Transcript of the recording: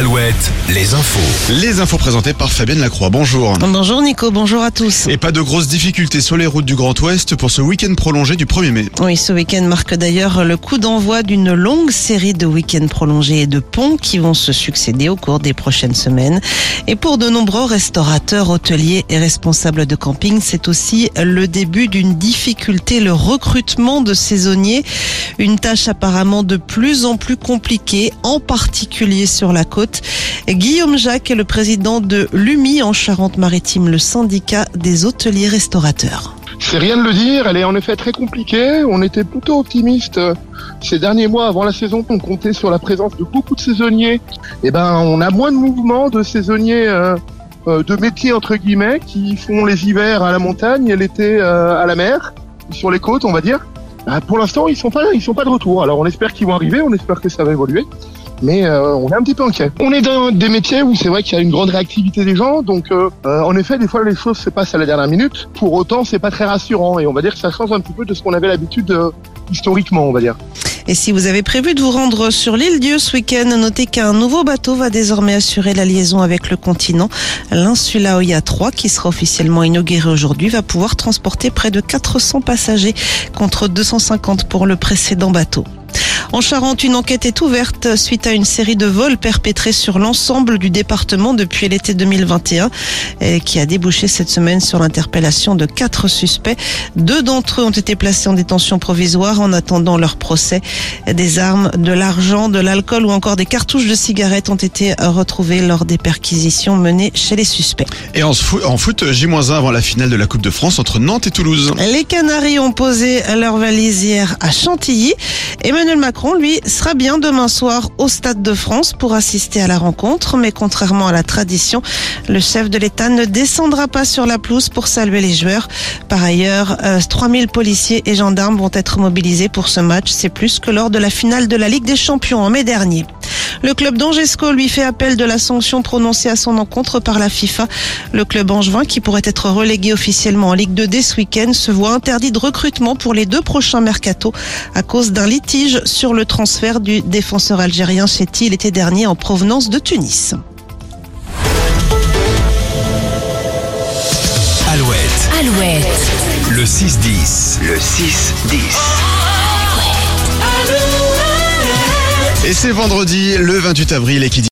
Alouette, les infos. Les infos présentées par Fabienne Lacroix. Bonjour. Bonjour Nico, bonjour à tous. Et pas de grosses difficultés sur les routes du Grand Ouest pour ce week-end prolongé du 1er mai. Oui, ce week-end marque d'ailleurs le coup d'envoi d'une longue série de week-ends prolongés et de ponts qui vont se succéder au cours des prochaines semaines. Et pour de nombreux restaurateurs, hôteliers et responsables de camping, c'est aussi le début d'une difficulté, le recrutement de saisonniers. Une tâche apparemment de plus en plus compliquée, en particulier sur la côte. Guillaume Jacques est le président de l'UMI en Charente-Maritime, le syndicat des hôteliers restaurateurs. C'est rien de le dire, elle est en effet très compliquée. On était plutôt optimiste euh, ces derniers mois avant la saison. On comptait sur la présence de beaucoup de saisonniers. Et ben, on a moins de mouvements de saisonniers euh, euh, de métiers entre guillemets qui font les hivers à la montagne et l'été à la mer, sur les côtes, on va dire. Pour l'instant, ils sont pas, ils sont pas de retour. Alors, on espère qu'ils vont arriver, on espère que ça va évoluer mais euh, on est un petit peu inquiet. On est dans des métiers où c'est vrai qu'il y a une grande réactivité des gens, donc euh, euh, en effet, des fois les choses se passent à la dernière minute. Pour autant, c'est pas très rassurant et on va dire que ça change un petit peu de ce qu'on avait l'habitude historiquement, on va dire. Et si vous avez prévu de vous rendre sur l'île Dieu ce week-end, notez qu'un nouveau bateau va désormais assurer la liaison avec le continent. L'Insula Oya 3, qui sera officiellement inauguré aujourd'hui, va pouvoir transporter près de 400 passagers contre 250 pour le précédent bateau. En Charente, une enquête est ouverte suite à une série de vols perpétrés sur l'ensemble du département depuis l'été 2021 qui a débouché cette semaine sur l'interpellation de quatre suspects. Deux d'entre eux ont été placés en détention provisoire en attendant leur procès. Des armes, de l'argent, de l'alcool ou encore des cartouches de cigarettes ont été retrouvées lors des perquisitions menées chez les suspects. Et en foot, en foot J-1 avant la finale de la Coupe de France entre Nantes et Toulouse. Les Canaries ont posé leur valise hier à Chantilly. Emmanuel Macron lui, sera bien demain soir au Stade de France pour assister à la rencontre. Mais contrairement à la tradition, le chef de l'État ne descendra pas sur la pelouse pour saluer les joueurs. Par ailleurs, 3000 euh, policiers et gendarmes vont être mobilisés pour ce match. C'est plus que lors de la finale de la Ligue des Champions en mai dernier. Le club d'Angesco lui fait appel de la sanction prononcée à son encontre par la FIFA. Le club angevin, qui pourrait être relégué officiellement en Ligue 2 dès ce week-end, se voit interdit de recrutement pour les deux prochains mercato à cause d'un litige sur le transfert du défenseur algérien Chetty l'été dernier en provenance de Tunis. Alouette. Alouette. Le 6-10. Le 6-10. Et c'est vendredi, le 28 avril, et qui dit